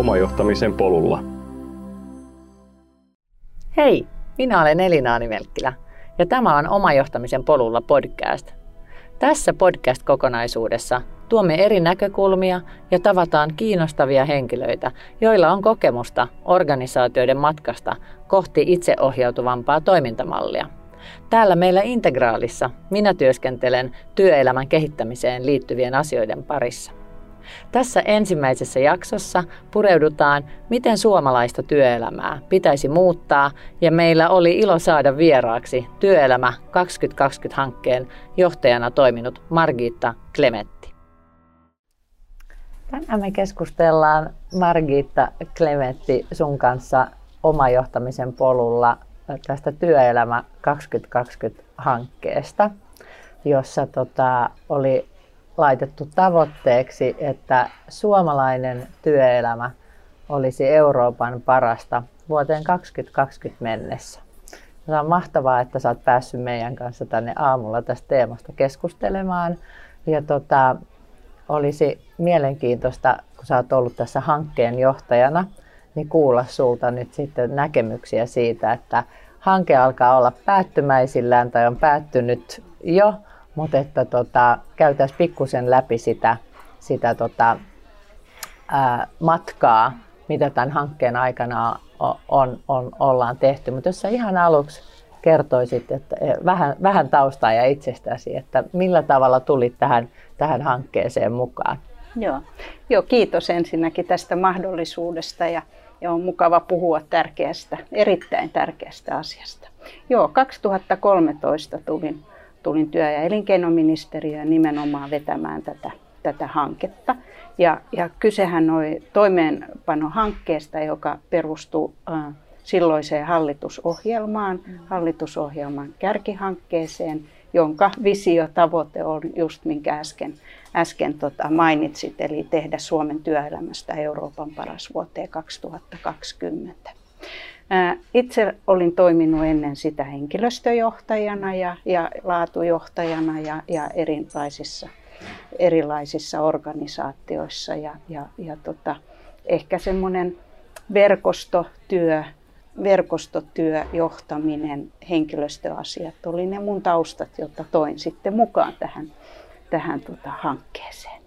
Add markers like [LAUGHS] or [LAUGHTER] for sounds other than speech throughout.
omajohtamisen polulla. Hei, minä olen Elina Animelkkilä ja tämä on Omajohtamisen polulla podcast. Tässä podcast-kokonaisuudessa tuomme eri näkökulmia ja tavataan kiinnostavia henkilöitä, joilla on kokemusta organisaatioiden matkasta kohti itseohjautuvampaa toimintamallia. Täällä meillä Integraalissa minä työskentelen työelämän kehittämiseen liittyvien asioiden parissa. Tässä ensimmäisessä jaksossa pureudutaan, miten suomalaista työelämää pitäisi muuttaa, ja meillä oli ilo saada vieraaksi Työelämä 2020-hankkeen johtajana toiminut Margitta Klemetti. Tänään me keskustellaan Margitta Klemetti sun kanssa omajohtamisen polulla tästä Työelämä 2020-hankkeesta, jossa tota, oli laitettu tavoitteeksi, että suomalainen työelämä olisi Euroopan parasta vuoteen 2020 mennessä. Se on mahtavaa, että sä oot päässyt meidän kanssa tänne aamulla tästä teemasta keskustelemaan. Ja tota, olisi mielenkiintoista, kun sä oot ollut tässä hankkeen johtajana, niin kuulla sulta nyt sitten näkemyksiä siitä, että hanke alkaa olla päättymäisillään tai on päättynyt jo, mutta että tota, käytäisiin pikkusen läpi sitä, sitä tota, ää, matkaa, mitä tämän hankkeen aikana on, on, on, ollaan tehty. Mutta jos sä ihan aluksi kertoisit että e, vähän, vähän taustaa ja itsestäsi, että millä tavalla tulit tähän, tähän hankkeeseen mukaan? Joo. Joo, kiitos ensinnäkin tästä mahdollisuudesta ja, ja on mukava puhua tärkeästä, erittäin tärkeästä asiasta. Joo, 2013 tulin tulin työ- ja elinkeinoministeriöön nimenomaan vetämään tätä, tätä hanketta. Ja, ja kysehän oli toimeenpanohankkeesta, joka perustuu äh, silloiseen hallitusohjelmaan, mm. hallitusohjelman kärkihankkeeseen, jonka visio tavoite on just minkä äsken, äsken tota mainitsit, eli tehdä Suomen työelämästä Euroopan paras vuoteen 2020. Itse olin toiminut ennen sitä henkilöstöjohtajana ja, ja laatujohtajana ja, ja erilaisissa, erilaisissa organisaatioissa ja, ja, ja tota, ehkä semmoinen verkostotyö, verkostotyö, johtaminen, henkilöstöasiat oli ne mun taustat, jotta toin sitten mukaan tähän, tähän tota hankkeeseen.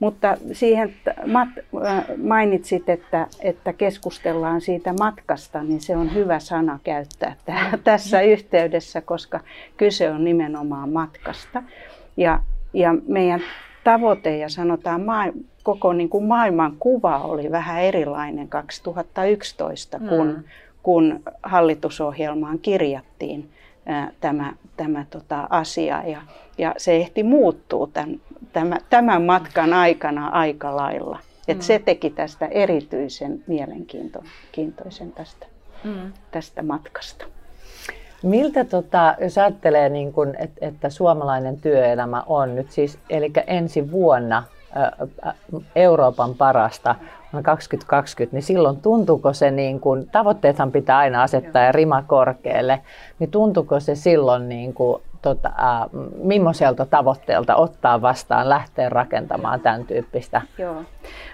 Mutta siihen äh, mainitsit, että, että keskustellaan siitä matkasta, niin se on hyvä sana käyttää tässä yhteydessä, koska kyse on nimenomaan matkasta. Ja, ja meidän tavoite ja sanotaan maa, koko niin kuin maailman kuva oli vähän erilainen 2011, kun, mm. kun hallitusohjelmaan kirjattiin tämä, tämä tota, asia. Ja, ja se ehti muuttuu tämän, tämän, tämän matkan aikana aika lailla. Et mm. Se teki tästä erityisen mielenkiintoisen tästä, mm. tästä matkasta. Miltä, tota, jos ajattelee, niin kun, et, että suomalainen työelämä on nyt siis, eli ensi vuonna Euroopan parasta vuonna 2020, niin silloin tuntuuko se, niin kuin, tavoitteethan pitää aina asettaa ja rima korkealle, niin tuntuuko se silloin niin kuin, tota, millaiselta tavoitteelta ottaa vastaan, lähteä rakentamaan tämän tyyppistä? Joo.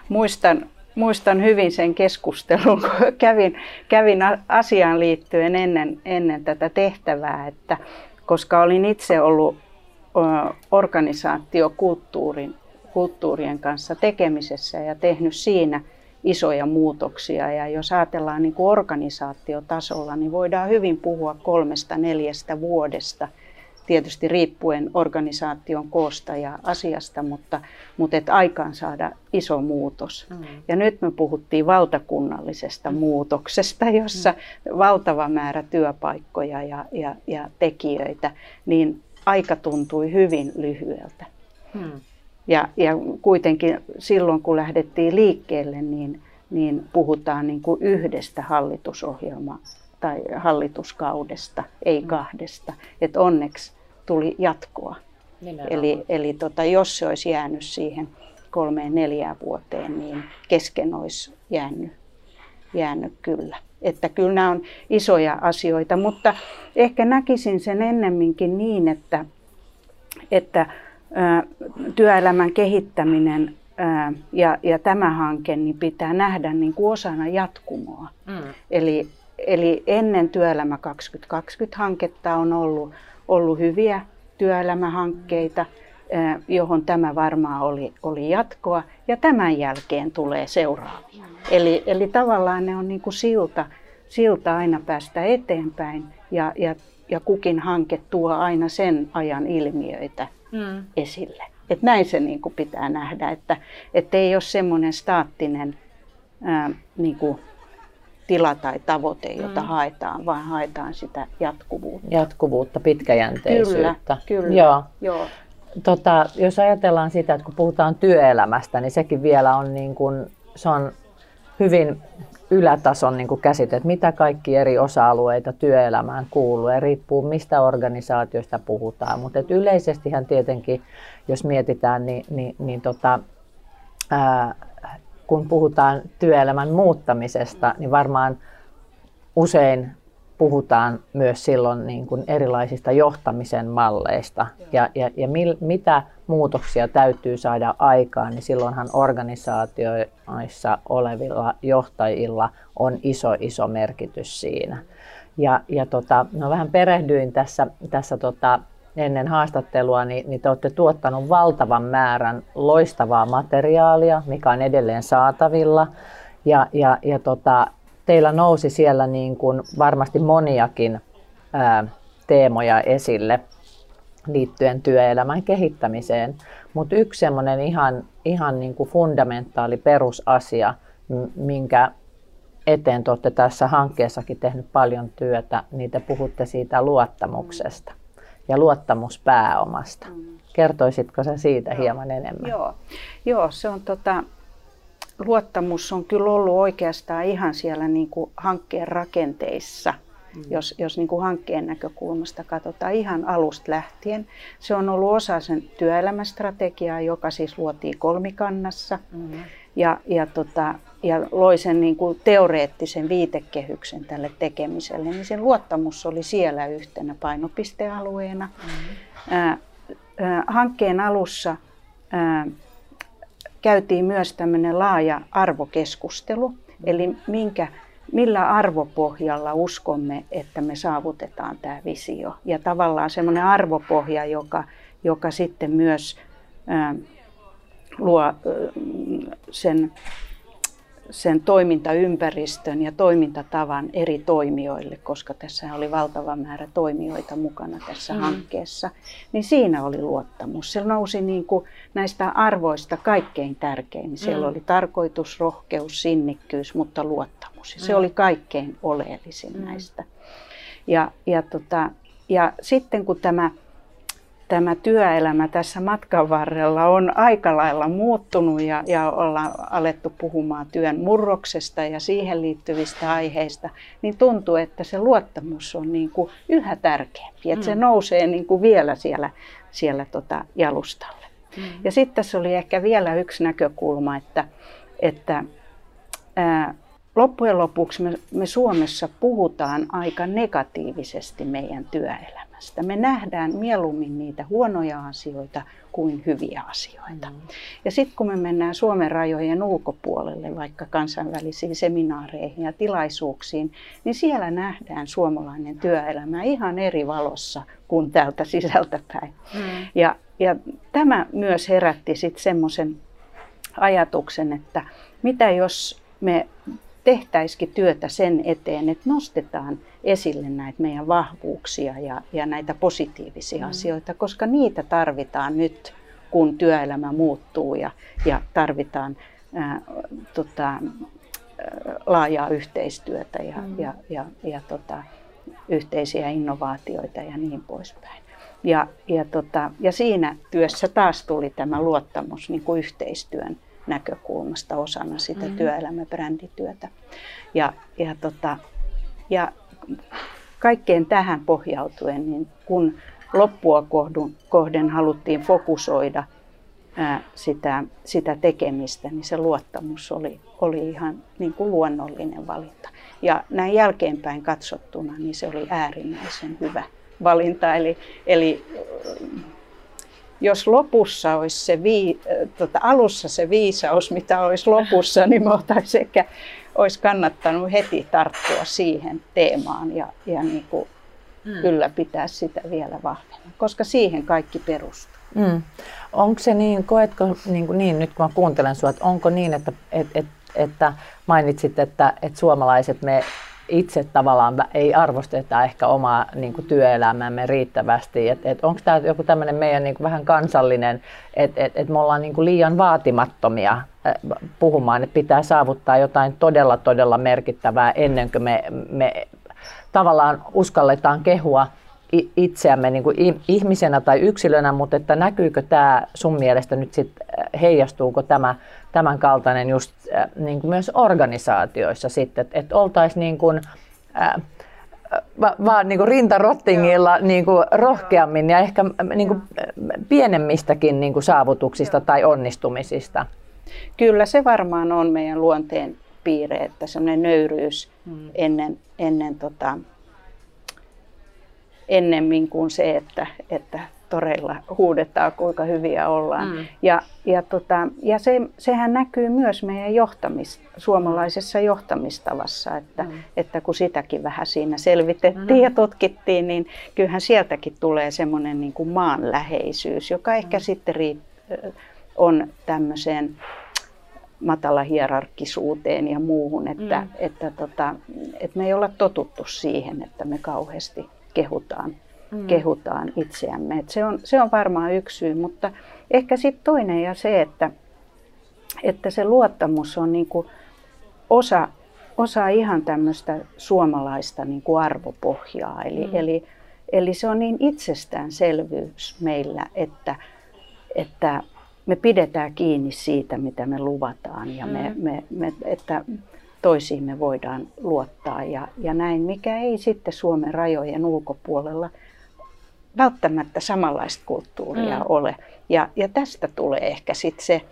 Muistan, muistan hyvin sen keskustelun, kun kävin, kävin asiaan liittyen ennen, ennen tätä tehtävää, että koska olin itse ollut organisaatiokulttuurin kulttuurien kanssa tekemisessä ja tehnyt siinä isoja muutoksia. Ja jos ajatellaan niin kuin organisaatiotasolla, niin voidaan hyvin puhua kolmesta neljästä vuodesta, tietysti riippuen organisaation koosta ja asiasta, mutta, mutta et aikaan saada iso muutos. Mm. Ja nyt me puhuttiin valtakunnallisesta mm. muutoksesta, jossa mm. valtava määrä työpaikkoja ja, ja, ja tekijöitä, niin aika tuntui hyvin lyhyeltä. Mm. Ja, ja kuitenkin silloin, kun lähdettiin liikkeelle, niin, niin puhutaan niin kuin yhdestä hallitusohjelma tai hallituskaudesta, ei mm. kahdesta. Et onneksi tuli jatkoa. Eli, eli tota, jos se olisi jäänyt siihen kolmeen neljään vuoteen, niin kesken olisi jäänyt, jäänyt kyllä. Että kyllä nämä on isoja asioita, mutta ehkä näkisin sen ennemminkin niin, että, että työelämän kehittäminen ja, ja tämä hanke niin pitää nähdä niin kuin osana jatkumoa. Mm. Eli, eli ennen Työelämä 2020-hanketta on ollut, ollut hyviä työelämähankkeita, johon tämä varmaan oli, oli jatkoa, ja tämän jälkeen tulee seuraavia. Eli, eli tavallaan ne on niin kuin silta, silta aina päästä eteenpäin, ja, ja, ja kukin hanke tuo aina sen ajan ilmiöitä mm. esille. Et näin se niin kuin pitää nähdä, että, ei ole semmoinen staattinen ää, niin kuin tila tai tavoite, jota mm. haetaan, vaan haetaan sitä jatkuvuutta. Jatkuvuutta, pitkäjänteisyyttä. Kyllä, kyllä. Joo. Joo. Tota, jos ajatellaan sitä, että kun puhutaan työelämästä, niin sekin vielä on, niin kuin, se on hyvin ylätason niin kuin käsite, että mitä kaikki eri osa-alueita työelämään kuuluu ja riippuu mistä organisaatioista puhutaan. Mutta yleisestihän tietenkin, jos mietitään, niin, niin, niin tota, ää, kun puhutaan työelämän muuttamisesta, niin varmaan usein puhutaan myös silloin niin kuin erilaisista johtamisen malleista ja, ja, ja mil, mitä muutoksia täytyy saada aikaan, niin silloinhan organisaatioissa olevilla johtajilla on iso, iso merkitys siinä. Ja, ja tota, no vähän perehdyin tässä, tässä tota, ennen haastattelua, niin, niin te olette tuottanut valtavan määrän loistavaa materiaalia, mikä on edelleen saatavilla. Ja, ja, ja tota, teillä nousi siellä niin kuin varmasti moniakin ää, teemoja esille liittyen työelämän kehittämiseen. Mutta yksi semmoinen ihan, ihan niin kuin fundamentaali perusasia, minkä eteen te olette tässä hankkeessakin tehnyt paljon työtä, niin te puhutte siitä luottamuksesta ja luottamuspääomasta. Mm. Kertoisitko sä siitä Joo. hieman enemmän? Joo, Joo se on tota, luottamus on kyllä ollut oikeastaan ihan siellä niin kuin hankkeen rakenteissa, mm. jos, jos niin kuin hankkeen näkökulmasta katsotaan ihan alusta lähtien. Se on ollut osa sen työelämästrategiaa, joka siis luotiin kolmikannassa mm. Ja, ja, tota, ja loi sen niin kuin teoreettisen viitekehyksen tälle tekemiselle. Niin sen luottamus oli siellä yhtenä painopistealueena. Mm. Ää, ää, hankkeen alussa ää, käytiin myös tämmöinen laaja arvokeskustelu, eli minkä, millä arvopohjalla uskomme, että me saavutetaan tämä visio. Ja tavallaan semmoinen arvopohja, joka, joka sitten myös ää, luo sen sen toimintaympäristön ja toimintatavan eri toimijoille, koska tässä oli valtava määrä toimijoita mukana tässä mm. hankkeessa, niin siinä oli luottamus. Se nousi niin kuin näistä arvoista kaikkein tärkein. Siellä mm. oli tarkoitus, rohkeus, sinnikkyys, mutta luottamus. Ja se mm. oli kaikkein oleellisin mm. näistä. Ja, ja, tota, ja sitten kun tämä tämä työelämä tässä matkan varrella on aika lailla muuttunut ja, ja ollaan alettu puhumaan työn murroksesta ja siihen liittyvistä aiheista, niin tuntuu, että se luottamus on niin kuin yhä tärkeämpi, että se mm. nousee niin kuin vielä siellä, siellä tota jalustalle. Mm. Ja sitten tässä oli ehkä vielä yksi näkökulma, että, että ää, loppujen lopuksi me, me Suomessa puhutaan aika negatiivisesti meidän työelämästä. Me nähdään mieluummin niitä huonoja asioita kuin hyviä asioita. Mm. Ja sitten kun me mennään Suomen rajojen ulkopuolelle, vaikka kansainvälisiin seminaareihin ja tilaisuuksiin, niin siellä nähdään suomalainen työelämä ihan eri valossa kuin täältä sisältäpäin. Mm. Ja, ja tämä myös herätti sitten semmoisen ajatuksen, että mitä jos me tehtäisikin työtä sen eteen, että nostetaan esille näitä meidän vahvuuksia ja, ja näitä positiivisia mm. asioita, koska niitä tarvitaan nyt, kun työelämä muuttuu ja, ja tarvitaan ää, tota, laajaa yhteistyötä ja, mm. ja, ja, ja tota, yhteisiä innovaatioita ja niin poispäin. Ja, ja, tota, ja siinä työssä taas tuli tämä luottamus niin kuin yhteistyön näkökulmasta osana sitä mm-hmm. työelämäbrändityötä. Ja, ja, tota, ja kaikkeen tähän pohjautuen, niin kun loppua kohdun, kohden haluttiin fokusoida ää, sitä, sitä tekemistä, niin se luottamus oli, oli ihan niin kuin luonnollinen valinta. Ja näin jälkeenpäin katsottuna, niin se oli äärimmäisen hyvä valinta. Eli, eli jos lopussa olisi se vii, tota, alussa se viisaus, mitä olisi lopussa, niin me ehkä olisi kannattanut heti tarttua siihen teemaan ja, ja niin kuin mm. ylläpitää sitä vielä vahvemmin, koska siihen kaikki perustuu. Mm. Onko se niin, koetko niin, kuin niin nyt kun mä kuuntelen sinua, että onko niin, että, että, että, että mainitsit, että, että suomalaiset me itse tavallaan ei arvosteta ehkä omaa niin kuin työelämäämme riittävästi. Et, et onko tämä joku tämmöinen meidän niin kuin vähän kansallinen, että et, et me ollaan niin kuin liian vaatimattomia puhumaan, että pitää saavuttaa jotain todella todella merkittävää ennen kuin me, me tavallaan uskalletaan kehua itseämme niin kuin ihmisenä tai yksilönä, mutta että näkyykö tämä sun mielestä nyt sit, heijastuuko tämä tämän kaltainen just niin kuin myös organisaatioissa sitten, että, että oltaisiin niin kuin, äh, vaan niin kuin rintarottingilla niin kuin rohkeammin ja ehkä niin kuin pienemmistäkin niin kuin saavutuksista tai onnistumisista. Kyllä se varmaan on meidän luonteen piirre, että semmoinen nöyryys hmm. ennen, ennen tota, ennemmin kuin se, että, että toreilla huudetaan, kuinka hyviä ollaan. Mm. Ja, ja, tota, ja se, sehän näkyy myös meidän johtamis, suomalaisessa johtamistavassa, että, mm. että kun sitäkin vähän siinä selvitettiin mm. ja tutkittiin, niin kyllähän sieltäkin tulee semmoinen niin kuin maanläheisyys, joka ehkä mm. sitten riitt- on tämmöiseen matala hierarkkisuuteen ja muuhun, että, mm. että, tota, että me ei olla totuttu siihen, että me kauheasti kehutaan mm. kehutaan itseämme. Et se, on, se on varmaan yksi syy, mutta ehkä sitten toinen ja se, että, että se luottamus on niinku osa, osa ihan tämmöistä suomalaista niinku arvopohjaa. Eli, mm. eli, eli se on niin itsestäänselvyys meillä, että, että me pidetään kiinni siitä, mitä me luvataan ja me, mm. me, me, että toisiin me voidaan luottaa ja, ja näin, mikä ei sitten Suomen rajojen ulkopuolella välttämättä samanlaista kulttuuria mm. ole. Ja, ja tästä tulee ehkä sitten se,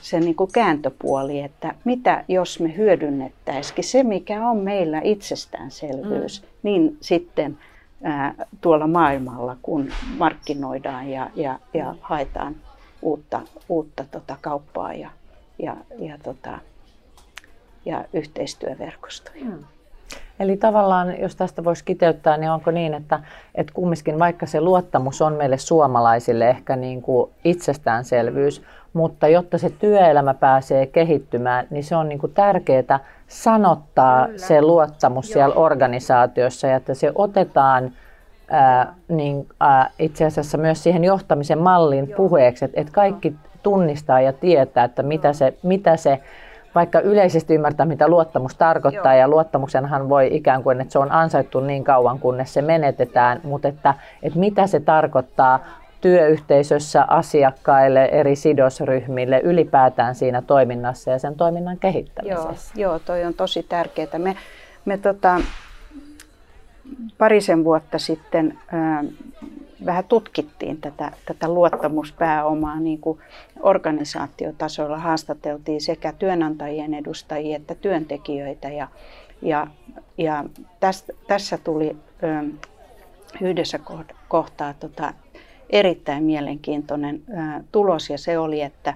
se niin kuin kääntöpuoli, että mitä jos me hyödynnettäisikin se, mikä on meillä itsestäänselvyys, mm. niin sitten ää, tuolla maailmalla, kun markkinoidaan ja, ja, ja mm. haetaan uutta, uutta tota kauppaa ja, ja, ja, tota, ja yhteistyöverkostoja. Mm. Eli tavallaan, jos tästä voisi kiteyttää, niin onko niin, että, että kumminkin vaikka se luottamus on meille suomalaisille ehkä niin kuin itsestäänselvyys, mutta jotta se työelämä pääsee kehittymään, niin se on niin kuin tärkeää sanottaa Kyllä. se luottamus Joo. siellä organisaatiossa ja että se otetaan ää, niin, ää, itse asiassa myös siihen johtamisen mallin puheeksi, että, että kaikki tunnistaa ja tietää, että mitä se, mitä se vaikka yleisesti ymmärtää, mitä luottamus tarkoittaa, Joo. ja luottamuksenhan voi ikään kuin, että se on ansaittu niin kauan, kunnes se menetetään, mutta että, että mitä se tarkoittaa työyhteisössä, asiakkaille, eri sidosryhmille, ylipäätään siinä toiminnassa ja sen toiminnan kehittämisessä. Joo, joo toi on tosi tärkeää. Me, me tota, parisen vuotta sitten vähän tutkittiin tätä, tätä luottamuspääomaa niin kuin organisaatiotasolla. Haastateltiin sekä työnantajien edustajia että työntekijöitä ja, ja, ja tästä, tässä tuli ö, yhdessä kohtaa tota, erittäin mielenkiintoinen ö, tulos ja se oli, että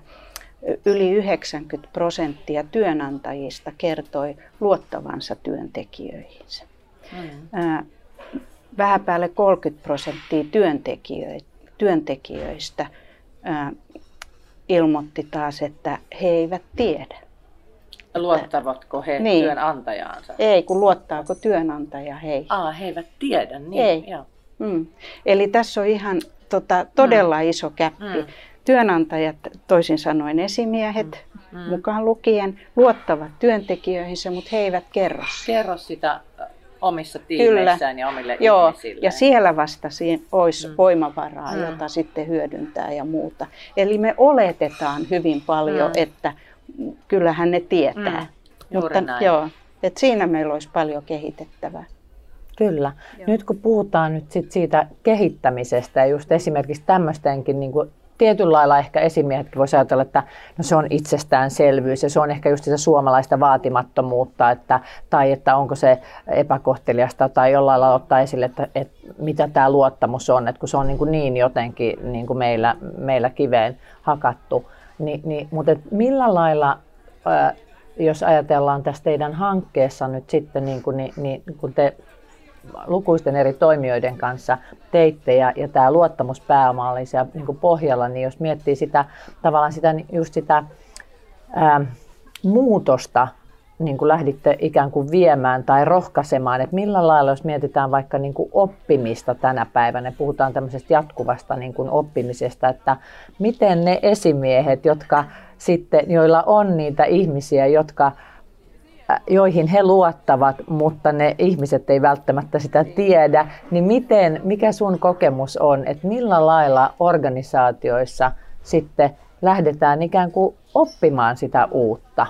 yli 90 prosenttia työnantajista kertoi luottavansa työntekijöihinsä. Mm vähän päälle 30 prosenttia työntekijöistä ää, ilmoitti taas, että he eivät tiedä. Luottavatko he niin. työnantajaansa? Ei, kun luottaako työnantaja heihin. Aa, he eivät tiedä, niin. Ei. Joo. Mm. Eli tässä on ihan tota, todella mm. iso käppi. Mm. Työnantajat, toisin sanoen esimiehet mm. Mm. mukaan lukien, luottavat työntekijöihinsä, mutta he eivät kerro. Kerro sitä omissa tiimeissään Kyllä. ja omille Joo, ihmisille. ja siellä vasta olisi mm. voimavaraa, mm. jota sitten hyödyntää ja muuta. Eli me oletetaan hyvin paljon, mm. että kyllähän ne tietää. Mm. Mutta näin. joo, että siinä meillä olisi paljon kehitettävää. Kyllä. Joo. Nyt kun puhutaan nyt sit siitä kehittämisestä ja just esimerkiksi tämmöistenkin niin kuin tietyllä lailla ehkä esimiehetkin voisi ajatella, että no se on itsestäänselvyys ja se on ehkä just sitä suomalaista vaatimattomuutta, että, tai että onko se epäkohteliasta tai jollain lailla ottaa esille, että, että mitä tämä luottamus on, että kun se on niin, kuin niin jotenkin niin kuin meillä, meillä kiveen hakattu, niin, niin, mutta et millä lailla jos ajatellaan tässä teidän hankkeessa nyt sitten, niin, kuin, niin, niin kun te lukuisten eri toimijoiden kanssa teitte ja, ja tämä luottamuspääoma oli siellä niin kuin pohjalla, niin jos miettii sitä tavallaan sitä, just sitä ää, muutosta, niin kuin lähditte ikään kuin viemään tai rohkaisemaan, että millä lailla, jos mietitään vaikka niin kuin oppimista tänä päivänä, puhutaan tämmöisestä jatkuvasta niin kuin oppimisesta, että miten ne esimiehet, jotka sitten, joilla on niitä ihmisiä, jotka joihin he luottavat, mutta ne ihmiset ei välttämättä sitä tiedä, niin miten, mikä sun kokemus on, että millä lailla organisaatioissa sitten lähdetään ikään kuin oppimaan sitä uutta?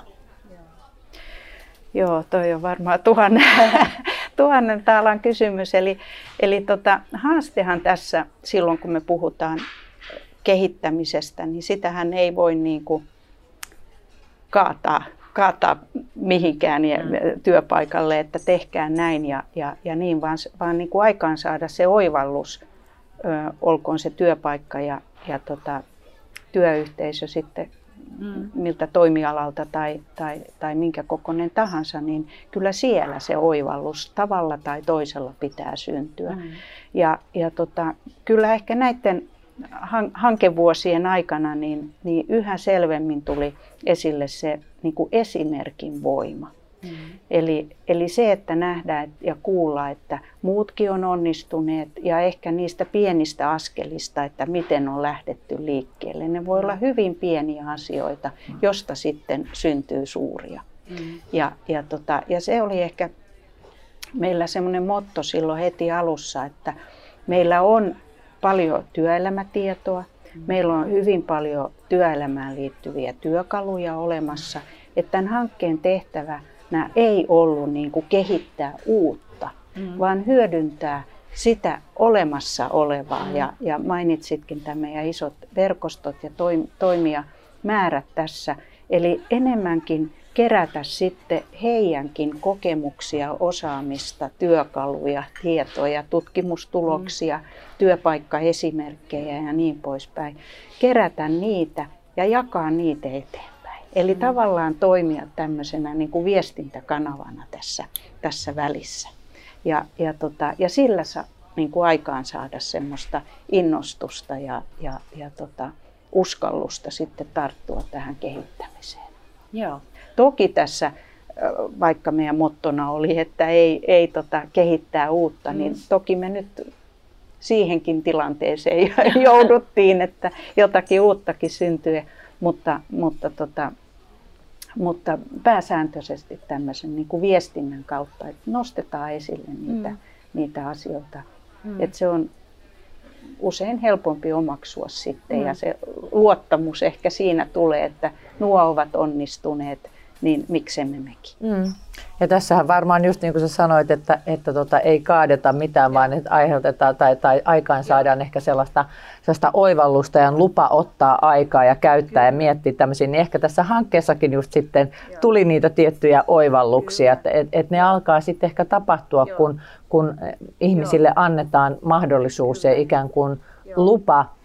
Joo, toi on varmaan tuhannen, [LAUGHS] tuhannen taalan kysymys. Eli, eli tota, haastehan tässä silloin, kun me puhutaan kehittämisestä, niin sitähän ei voi niin kuin kaataa kaataa mihinkään ja mm. työpaikalle, että tehkää näin ja, ja, ja niin, vaan, vaan niin kuin aikaan saada se oivallus, ö, olkoon se työpaikka ja, ja tota, työyhteisö sitten mm. miltä toimialalta tai, tai, tai minkä kokoinen tahansa, niin kyllä siellä se oivallus tavalla tai toisella pitää syntyä. Mm. Ja, ja tota, kyllä ehkä näiden hankevuosien aikana niin, niin yhä selvemmin tuli esille se niin kuin esimerkin voima. Mm. Eli, eli se, että nähdään ja kuulla, että muutkin on onnistuneet ja ehkä niistä pienistä askelista, että miten on lähdetty liikkeelle. Ne voi olla hyvin pieniä asioita, josta sitten syntyy suuria. Mm. Ja, ja, tota, ja se oli ehkä meillä semmoinen motto silloin heti alussa, että meillä on paljon työelämätietoa, meillä on hyvin paljon työelämään liittyviä työkaluja olemassa, että tämän hankkeen tehtävänä ei ollut niin kuin kehittää uutta, mm. vaan hyödyntää sitä olemassa olevaa. Mm. Ja, ja mainitsitkin tämä meidän isot verkostot ja toimijamäärät tässä. Eli enemmänkin kerätä sitten heidänkin kokemuksia, osaamista, työkaluja, tietoja, tutkimustuloksia, mm. työpaikkaesimerkkejä ja niin poispäin. Kerätä niitä ja jakaa niitä eteenpäin. Eli mm. tavallaan toimia tämmöisenä niin kuin viestintäkanavana tässä, tässä välissä. Ja, ja, tota, ja sillä saa niin kuin aikaan saada semmoista innostusta ja, ja, ja tota, uskallusta sitten tarttua tähän kehittämiseen. Joo. Toki tässä, vaikka meidän mottona oli, että ei, ei tota, kehittää uutta, niin mm. toki me nyt siihenkin tilanteeseen [LAUGHS] jouduttiin, että jotakin uuttakin syntyy, mutta, mutta, tota, mutta pääsääntöisesti tämmöisen niin kuin viestinnän kautta, että nostetaan esille niitä, mm. niitä asioita. Mm. Että se on usein helpompi omaksua sitten mm. ja se luottamus ehkä siinä tulee, että nuo ovat onnistuneet – niin miksemme mekin. Mm. Ja tässähän varmaan just niin kuin sä sanoit, että, että tota, ei kaadeta mitään, vaan että aiheutetaan tai, tai aikaan saadaan ehkä sellaista, sellaista oivallusta ja lupa ottaa aikaa ja käyttää Kyllä. ja miettiä tämmöisiä. Niin ehkä tässä hankkeessakin just sitten Joo. tuli niitä tiettyjä oivalluksia, että et, et ne alkaa sitten ehkä tapahtua, kun, kun ihmisille Joo. annetaan mahdollisuus Kyllä. ja ikään kuin Joo. lupa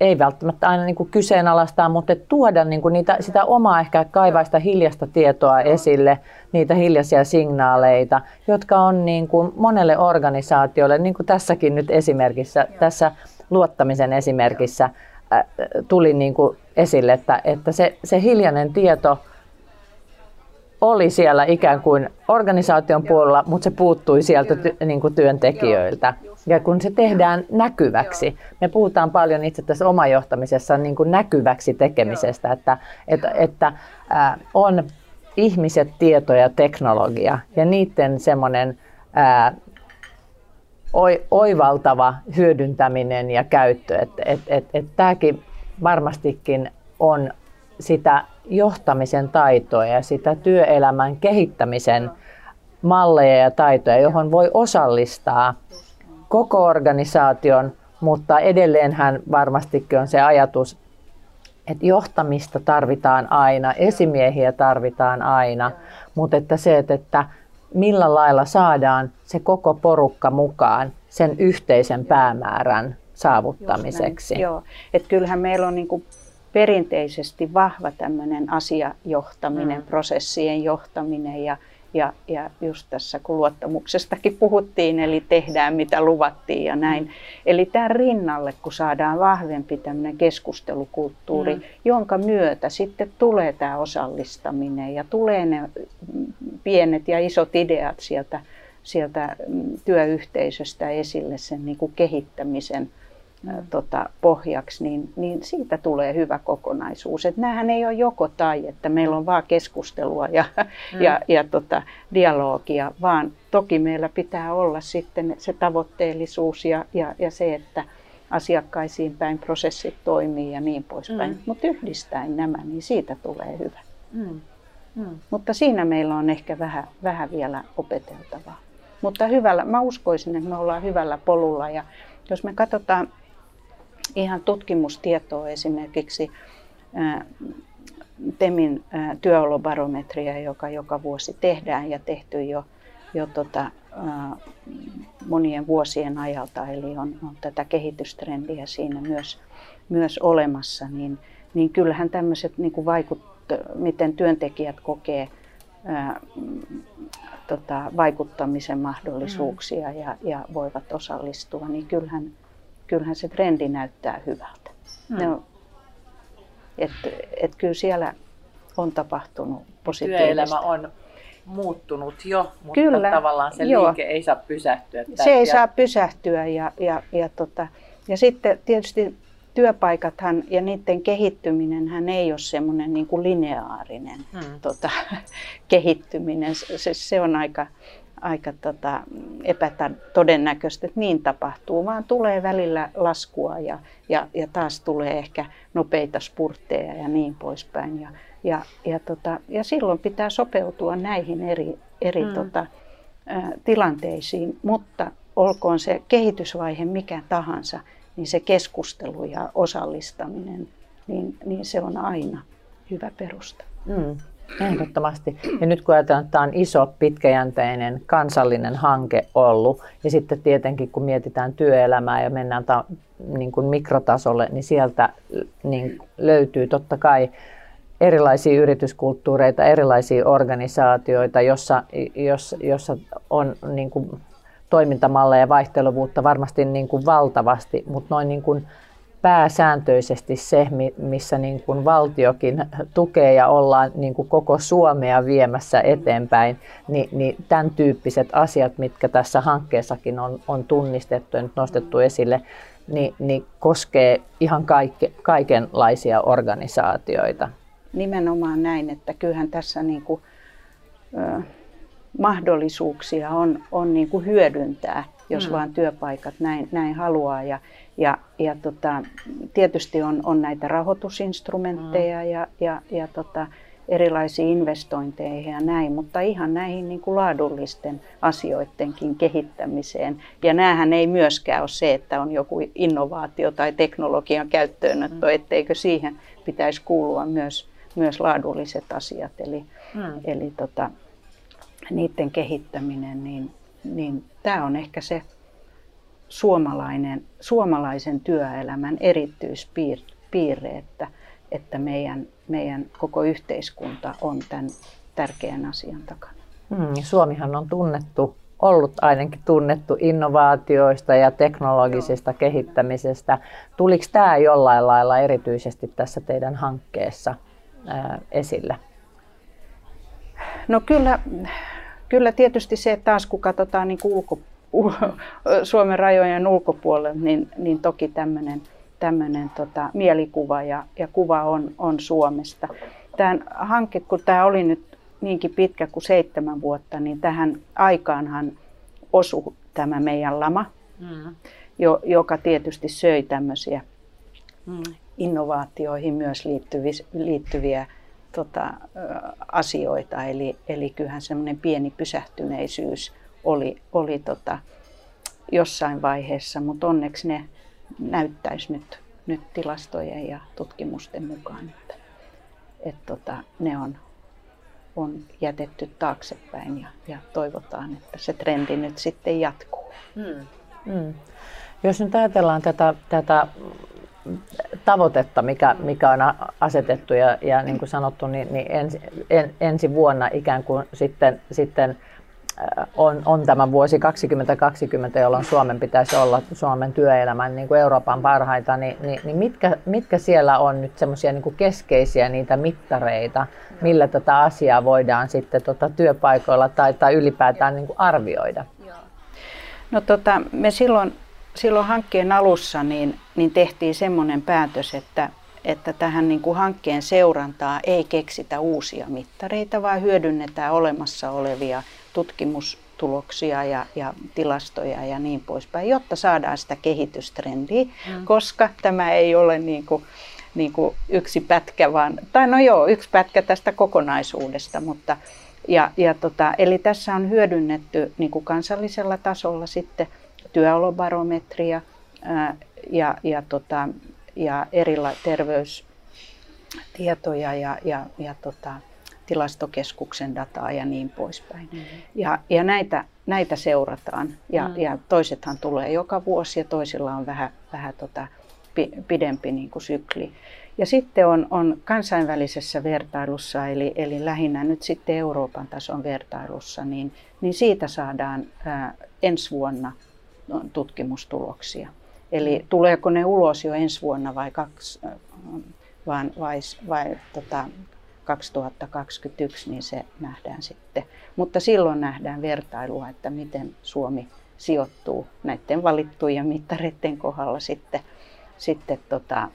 ei välttämättä aina niin kuin kyseenalaistaa, mutta tuoda niin kuin niitä, sitä omaa ehkä kaivaista hiljasta tietoa esille, niitä hiljaisia signaaleita, jotka on niin kuin monelle organisaatiolle, niin kuin tässäkin nyt esimerkissä, tässä luottamisen esimerkissä tuli niin kuin esille, että, että se, se hiljainen tieto oli siellä ikään kuin organisaation puolella, mutta se puuttui sieltä ty, niin kuin työntekijöiltä. Ja kun se tehdään näkyväksi, me puhutaan paljon itse tässä omajohtamisessa niin kuin näkyväksi tekemisestä, että, että, että ää, on ihmiset, tieto ja teknologia ja niiden semmoinen ää, oivaltava hyödyntäminen ja käyttö. Että et, et, et, tämäkin varmastikin on sitä johtamisen taitoa ja sitä työelämän kehittämisen malleja ja taitoja, johon voi osallistaa koko organisaation, mutta edelleenhän varmastikin on se ajatus, että johtamista tarvitaan aina, esimiehiä tarvitaan aina, mutta että se, että millä lailla saadaan se koko porukka mukaan sen yhteisen päämäärän saavuttamiseksi. Joo, että kyllähän meillä on niin kuin perinteisesti vahva tämmöinen asiajohtaminen, mm. prosessien johtaminen ja, ja, ja just tässä kun luottamuksestakin puhuttiin, eli tehdään mitä luvattiin ja näin. Mm. Eli tämän rinnalle, kun saadaan vahvempi tämmöinen keskustelukulttuuri, mm. jonka myötä sitten tulee tämä osallistaminen ja tulee ne pienet ja isot ideat sieltä, sieltä työyhteisöstä esille sen niin kuin kehittämisen tota, pohjaksi, niin, niin siitä tulee hyvä kokonaisuus. Et näähän ei ole joko tai, että meillä on vaan keskustelua ja, mm. ja, ja tota, dialogia, vaan toki meillä pitää olla sitten se tavoitteellisuus ja, ja, ja se, että asiakkaisiin päin prosessit toimii ja niin poispäin. Mm. Mutta yhdistäen nämä, niin siitä tulee hyvä. Mm. Mm. Mutta siinä meillä on ehkä vähän, vähän vielä opeteltavaa. Mutta hyvällä, mä uskoisin, että me ollaan hyvällä polulla ja jos me katsotaan ihan tutkimustietoa esimerkiksi TEMin työolobarometria, joka joka vuosi tehdään ja tehty jo, jo tota, monien vuosien ajalta, eli on, on tätä kehitystrendiä siinä myös, myös olemassa, niin, niin kyllähän tämmöiset niin vaikut, miten työntekijät kokee ää, tota, vaikuttamisen mahdollisuuksia mm. ja, ja voivat osallistua, niin kyllähän kyllähän se trendi näyttää hyvältä. Mm. No, et, et kyllä siellä on tapahtunut positiivista. Työelämä on muuttunut jo, mutta kyllä, tavallaan se joo. liike ei saa pysähtyä. Se ei saa pysähtyä ja, ja, ja, tota, ja sitten tietysti työpaikathan ja niiden kehittyminen hän ei ole semmoinen niin kuin lineaarinen hmm. tota, [LAUGHS] kehittyminen. Se, se on aika, aika tota, epätodennäköistä, että niin tapahtuu, vaan tulee välillä laskua ja, ja, ja taas tulee ehkä nopeita spurtteja ja niin poispäin. Ja, ja, ja, tota, ja silloin pitää sopeutua näihin eri, eri mm. tota, ä, tilanteisiin, mutta olkoon se kehitysvaihe mikä tahansa, niin se keskustelu ja osallistaminen, niin, niin se on aina hyvä perusta. Mm. Ehdottomasti. Ja nyt kun ajatellaan, että tämä on iso, pitkäjänteinen kansallinen hanke ollut, ja sitten tietenkin kun mietitään työelämää ja mennään ta, niin kuin mikrotasolle, niin sieltä niin löytyy totta kai erilaisia yrityskulttuureita, erilaisia organisaatioita, jossa, jossa, jossa on niin kuin toimintamalleja ja vaihteluvuutta varmasti niin kuin valtavasti, mutta noin niin kuin pääsääntöisesti se, missä niin kuin valtiokin tukee ja ollaan niin kuin koko Suomea viemässä eteenpäin, niin, niin tämän tyyppiset asiat, mitkä tässä hankkeessakin on, on tunnistettu ja nyt nostettu esille, niin, niin koskee ihan kaikke, kaikenlaisia organisaatioita. Nimenomaan näin, että kyllähän tässä niin kuin, ö, mahdollisuuksia on, on niin kuin hyödyntää, jos hmm. vaan työpaikat näin, näin haluaa. Ja, ja, ja tota, tietysti on, on näitä rahoitusinstrumentteja mm. ja, ja, ja tota, erilaisiin investointeihin ja näin, mutta ihan näihin niin kuin laadullisten asioidenkin kehittämiseen. Ja näähän ei myöskään ole se, että on joku innovaatio tai teknologian käyttöönotto, mm. etteikö siihen pitäisi kuulua myös, myös laadulliset asiat. Eli, mm. eli tota, niiden kehittäminen, niin, niin tämä on ehkä se suomalainen, suomalaisen työelämän erityispiirre, että, että meidän, meidän koko yhteiskunta on tämän tärkeän asian takana. Hmm, Suomihan on tunnettu, ollut ainakin tunnettu innovaatioista ja teknologisesta Joo. kehittämisestä. Tuliko tämä jollain lailla erityisesti tässä teidän hankkeessa ää, esille? No kyllä, kyllä tietysti se, että taas kun katsotaan niin ulko, Suomen rajojen ulkopuolelle, niin, niin toki tämmöinen tämmöinen tota, mielikuva ja, ja kuva on, on Suomesta. Tämä hanke, kun tämä oli nyt niinkin pitkä kuin seitsemän vuotta, niin tähän aikaanhan osui tämä meidän lama, mm. jo, joka tietysti söi tämmöisiä mm. innovaatioihin myös liittyviä, liittyviä tota, asioita. Eli, eli kyllähän semmoinen pieni pysähtyneisyys oli, oli tota, jossain vaiheessa, mutta onneksi ne, näyttäisi nyt, nyt tilastojen ja tutkimusten mukaan, että, että tota, ne on, on jätetty taaksepäin ja, ja toivotaan, että se trendi nyt sitten jatkuu. Mm. Mm. Jos nyt ajatellaan tätä, tätä tavoitetta, mikä, mikä on asetettu ja, ja niin kuin sanottu, niin, niin ensi, en, ensi vuonna ikään kuin sitten, sitten on, on tämä vuosi 2020, jolloin Suomen pitäisi olla Suomen työelämän niin kuin Euroopan parhaita, niin, niin, niin mitkä, mitkä siellä on nyt semmoisia niin keskeisiä niitä mittareita, millä tätä asiaa voidaan sitten tota työpaikoilla tai, tai ylipäätään niin kuin arvioida? No tota, me silloin silloin hankkeen alussa niin, niin tehtiin semmoinen päätös, että, että tähän niin kuin hankkeen seurantaa ei keksitä uusia mittareita, vaan hyödynnetään olemassa olevia tutkimustuloksia ja, ja tilastoja ja niin poispäin, jotta saadaan sitä kehitystrendiä, mm. koska tämä ei ole niin kuin, niin kuin yksi pätkä, vaan, tai no joo, yksi pätkä tästä kokonaisuudesta, mutta ja, ja tota, eli tässä on hyödynnetty niin kuin kansallisella tasolla sitten työolobarometria ää, ja, ja, tota, ja erillä terveystietoja ja, ja, ja tota, tilastokeskuksen dataa ja niin poispäin. Mm-hmm. Ja, ja näitä, näitä seurataan ja, mm. ja toisethan tulee joka vuosi ja toisilla on vähän, vähän tota, pidempi niin kuin sykli. Ja sitten on, on kansainvälisessä vertailussa, eli, eli lähinnä nyt sitten Euroopan tason vertailussa, niin, niin siitä saadaan ää, ensi vuonna tutkimustuloksia. Eli tuleeko ne ulos jo ensi vuonna vai, kaksi, vaan, vai, vai tota, 2021, niin se nähdään sitten. Mutta silloin nähdään vertailua, että miten Suomi sijoittuu näiden valittujen mittareiden kohdalla sitten, sitten tota,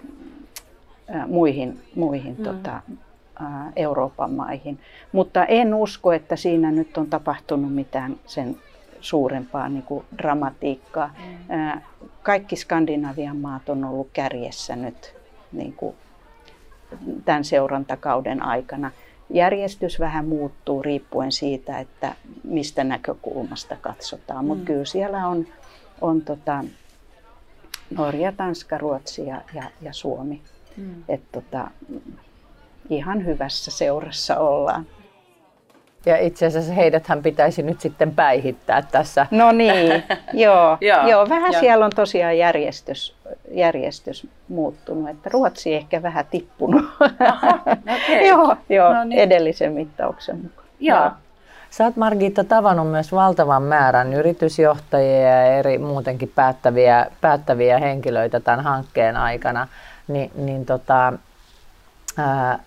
muihin, muihin mm. tota, Euroopan maihin. Mutta en usko, että siinä nyt on tapahtunut mitään sen suurempaa niin kuin dramatiikkaa. Mm. Kaikki Skandinavian maat on ollut kärjessä nyt niin kuin tämän seurantakauden aikana. Järjestys vähän muuttuu riippuen siitä, että mistä näkökulmasta katsotaan, mutta mm. kyllä siellä on, on tota Norja, Tanska, Ruotsi ja, ja, ja Suomi. Mm. Et tota, ihan hyvässä seurassa ollaan. Ja itse asiassa heidäthän pitäisi nyt sitten päihittää tässä. No niin, [LAUGHS] joo. joo, joo. Vähän joo. siellä on tosiaan järjestys, järjestys muuttunut, että Ruotsi ehkä vähän tippunut. Aha, okay. [LAUGHS] joo, joo no niin. edellisen mittauksen mukaan. Joo. joo. Sä oot Margitta tavannut myös valtavan määrän yritysjohtajia ja eri muutenkin päättäviä, päättäviä henkilöitä tämän hankkeen aikana. Ni, niin tota, ää,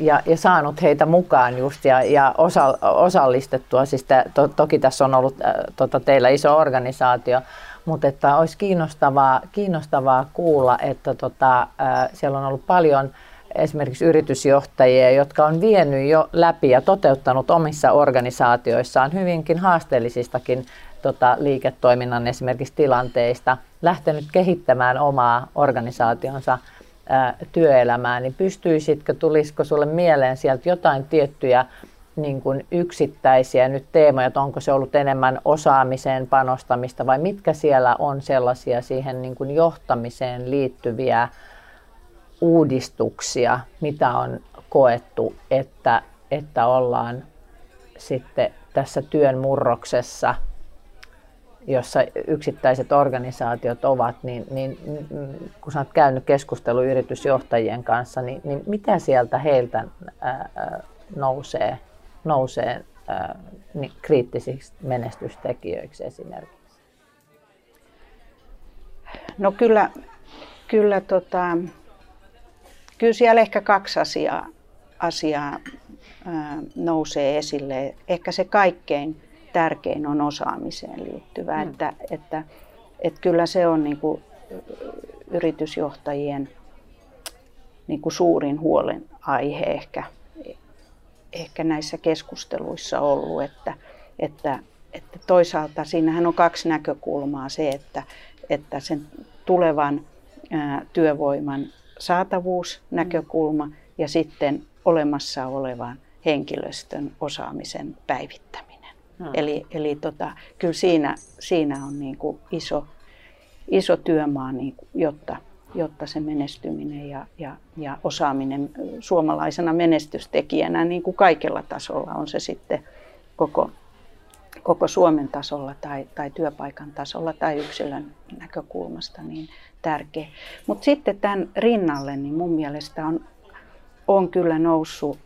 ja, ja saanut heitä mukaan just ja, ja osa, osallistettua. Siis te, to, toki tässä on ollut äh, tota, teillä iso organisaatio, mutta että olisi kiinnostavaa, kiinnostavaa kuulla, että tota, äh, siellä on ollut paljon esimerkiksi yritysjohtajia, jotka on vienyt jo läpi ja toteuttanut omissa organisaatioissaan hyvinkin haasteellisistakin tota, liiketoiminnan esimerkiksi tilanteista, lähtenyt kehittämään omaa organisaationsa työelämään, niin pystyisitkö, tulisiko sulle mieleen sieltä jotain tiettyjä niin kuin yksittäisiä nyt teemoja, että onko se ollut enemmän osaamiseen panostamista vai mitkä siellä on sellaisia siihen niin kuin johtamiseen liittyviä uudistuksia, mitä on koettu, että, että ollaan sitten tässä työn murroksessa – jossa yksittäiset organisaatiot ovat, niin, niin kun olet käynyt keskustelu yritysjohtajien kanssa, niin, niin mitä sieltä heiltä ää, nousee, nousee ää, niin kriittisiksi menestystekijöiksi esimerkiksi? No kyllä, kyllä, tota, kyllä siellä ehkä kaksi asiaa, asiaa ää, nousee esille. Ehkä se kaikkein tärkein on osaamiseen liittyvä. Mm. Että, että, että kyllä se on niin kuin yritysjohtajien niin kuin suurin huolen aihe ehkä, ehkä näissä keskusteluissa ollut, että, että, että toisaalta siinähän on kaksi näkökulmaa. Se, että, että sen tulevan ää, työvoiman saatavuusnäkökulma mm. ja sitten olemassa olevan henkilöstön osaamisen päivittäminen. Hmm. Eli, eli tota, kyllä siinä, siinä on niin kuin iso, iso työmaa, niin, jotta, jotta se menestyminen ja, ja, ja osaaminen suomalaisena menestystekijänä niin kuin kaikella tasolla on se sitten koko, koko Suomen tasolla tai, tai työpaikan tasolla tai yksilön näkökulmasta niin tärkeä. Mutta sitten tämän rinnalle niin mun mielestä on, on kyllä noussut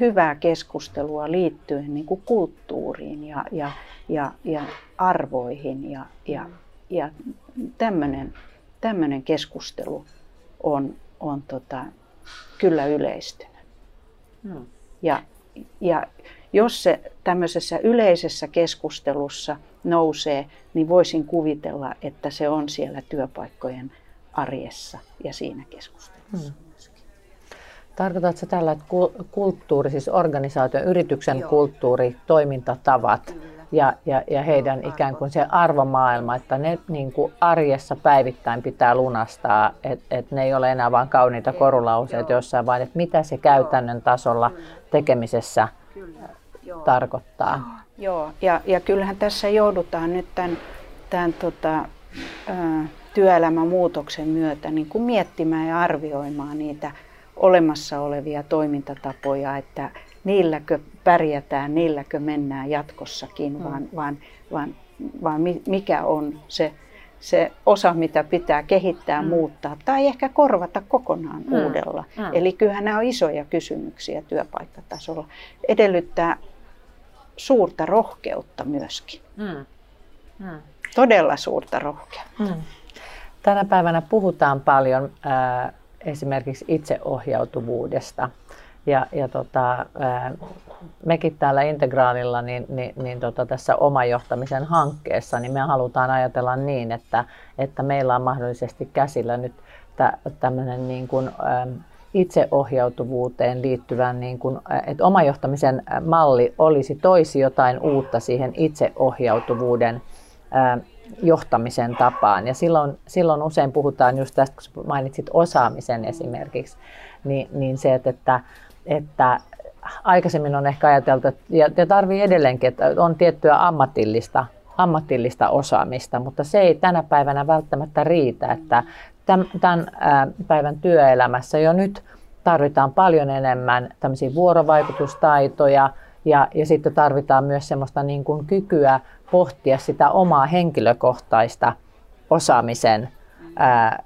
hyvää keskustelua liittyen niin kuin kulttuuriin ja, ja, ja, ja arvoihin ja, ja, ja tämmöinen keskustelu on, on tota, kyllä yleistynyt. Hmm. Ja, ja jos se tämmöisessä yleisessä keskustelussa nousee, niin voisin kuvitella, että se on siellä työpaikkojen arjessa ja siinä keskustelussa. Hmm. Tarkoitatko tällä, että kulttuuri, siis organisaation, yrityksen Joo. kulttuuri, toimintatavat, Kyllä. ja, ja, ja heidän ikään kuin se arvomaailma, että ne niin kuin arjessa päivittäin pitää lunastaa, että et ne ei ole enää vain kauniita korulauseita jossain, vaan että mitä se käytännön tasolla tekemisessä tarkoittaa. Joo, ja, ja kyllähän tässä joudutaan nyt tämän, tämän tota, työelämän muutoksen myötä niin kuin miettimään ja arvioimaan niitä olemassa olevia toimintatapoja, että niilläkö pärjätään, niilläkö mennään jatkossakin, mm. vaan, vaan, vaan, vaan mikä on se, se osa, mitä pitää kehittää, mm. muuttaa tai ehkä korvata kokonaan mm. uudella. Mm. Eli kyllähän nämä on isoja kysymyksiä työpaikkatasolla. Edellyttää suurta rohkeutta myöskin. Mm. Mm. Todella suurta rohkeutta. Mm. Tänä päivänä puhutaan paljon äh, esimerkiksi itseohjautuvuudesta. Ja, ja tota, mekin täällä Integraalilla, niin, niin, niin tota, tässä omajohtamisen hankkeessa, niin me halutaan ajatella niin, että, että meillä on mahdollisesti käsillä nyt tämmöinen niin kuin, itseohjautuvuuteen liittyvän, niin kuin, että omajohtamisen malli olisi toisi jotain uutta siihen itseohjautuvuuden johtamisen tapaan. Ja silloin, silloin usein puhutaan just tästä, kun mainitsit osaamisen esimerkiksi, niin, niin se, että, että että aikaisemmin on ehkä ajateltu, että, ja tarvii edelleenkin, että on tiettyä ammatillista, ammatillista osaamista, mutta se ei tänä päivänä välttämättä riitä, että tämän päivän työelämässä jo nyt tarvitaan paljon enemmän tämmöisiä vuorovaikutustaitoja ja, ja sitten tarvitaan myös semmoista niin kuin kykyä pohtia sitä omaa henkilökohtaista osaamisen, ää,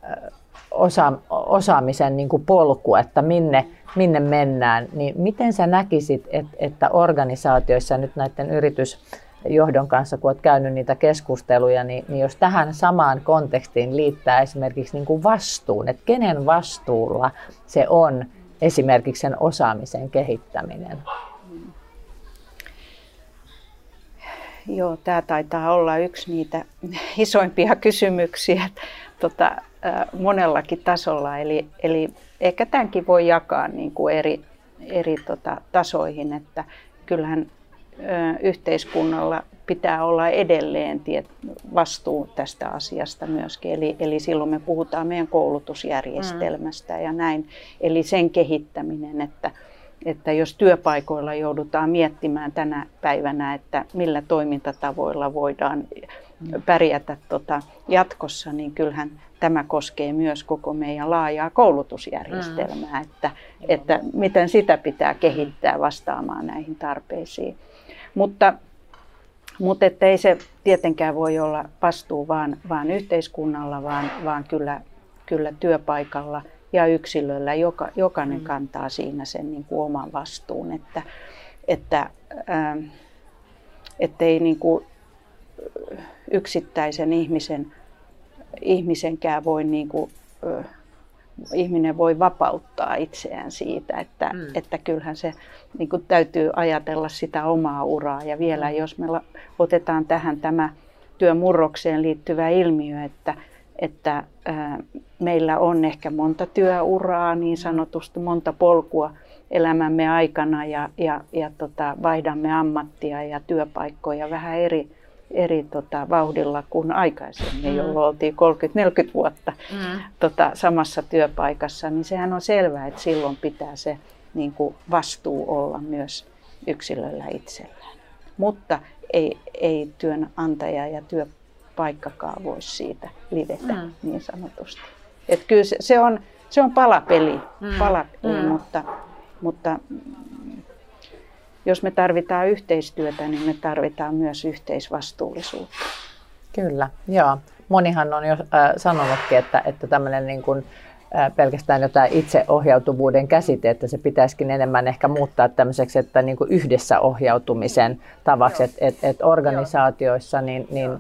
osa, osaamisen niin kuin polku, että minne, minne mennään, niin miten sä näkisit, että, että organisaatioissa nyt näiden yritysjohdon kanssa, kun olet käynyt niitä keskusteluja, niin, niin jos tähän samaan kontekstiin liittää esimerkiksi niin kuin vastuun, että kenen vastuulla se on esimerkiksi sen osaamisen kehittäminen? Joo, tämä taitaa olla yksi niitä isoimpia kysymyksiä tota, monellakin tasolla. Eli, eli ehkä tämänkin voi jakaa niin kuin eri, eri tota, tasoihin, että kyllähän ö, yhteiskunnalla pitää olla edelleen tiet, vastuu tästä asiasta myöskin. Eli, eli silloin me puhutaan meidän koulutusjärjestelmästä mm. ja näin. Eli sen kehittäminen, että, että jos työpaikoilla joudutaan miettimään tänä päivänä, että millä toimintatavoilla voidaan pärjätä tota jatkossa, niin kyllähän tämä koskee myös koko meidän laajaa koulutusjärjestelmää, mm. että, että miten sitä pitää kehittää vastaamaan näihin tarpeisiin. Mutta, mutta että ei se tietenkään voi olla vastuu vaan, vaan yhteiskunnalla, vaan, vaan kyllä, kyllä työpaikalla ja yksilöllä. Joka, jokainen mm. kantaa siinä sen niin kuin oman vastuun, että, että ähm, ettei niin kuin yksittäisen ihmisen ihmisenkään voi niin kuin, ö, ihminen voi vapauttaa itseään siitä, että, mm. että kyllähän se niin kuin täytyy ajatella sitä omaa uraa. Ja vielä mm. jos me otetaan tähän tämä työmurrokseen liittyvä ilmiö, että, että meillä on ehkä monta työuraa, niin sanotusti monta polkua elämämme aikana ja, ja, ja tota, vaihdamme ammattia ja työpaikkoja vähän eri eri tota, vauhdilla kuin aikaisemmin, mm. jolloin oltiin 30-40 vuotta mm. tota, samassa työpaikassa, niin sehän on selvää, että silloin pitää se niin kuin vastuu olla myös yksilöllä itsellään. Mutta ei, ei työnantaja ja työ, paikkakaavoissa siitä livetä mm. niin sanotusti. Et kyllä se, se, on, se on palapeli, mm. palapeli mm. mutta, mutta jos me tarvitaan yhteistyötä, niin me tarvitaan myös yhteisvastuullisuutta. Kyllä, joo. Monihan on jo äh, sanonutkin, että, että tämmöinen niin kuin, äh, pelkästään jotain itseohjautuvuuden käsite, että se pitäisikin enemmän ehkä muuttaa tämmöiseksi, että niin kuin yhdessä ohjautumisen tavaksi, että et, et organisaatioissa niin, niin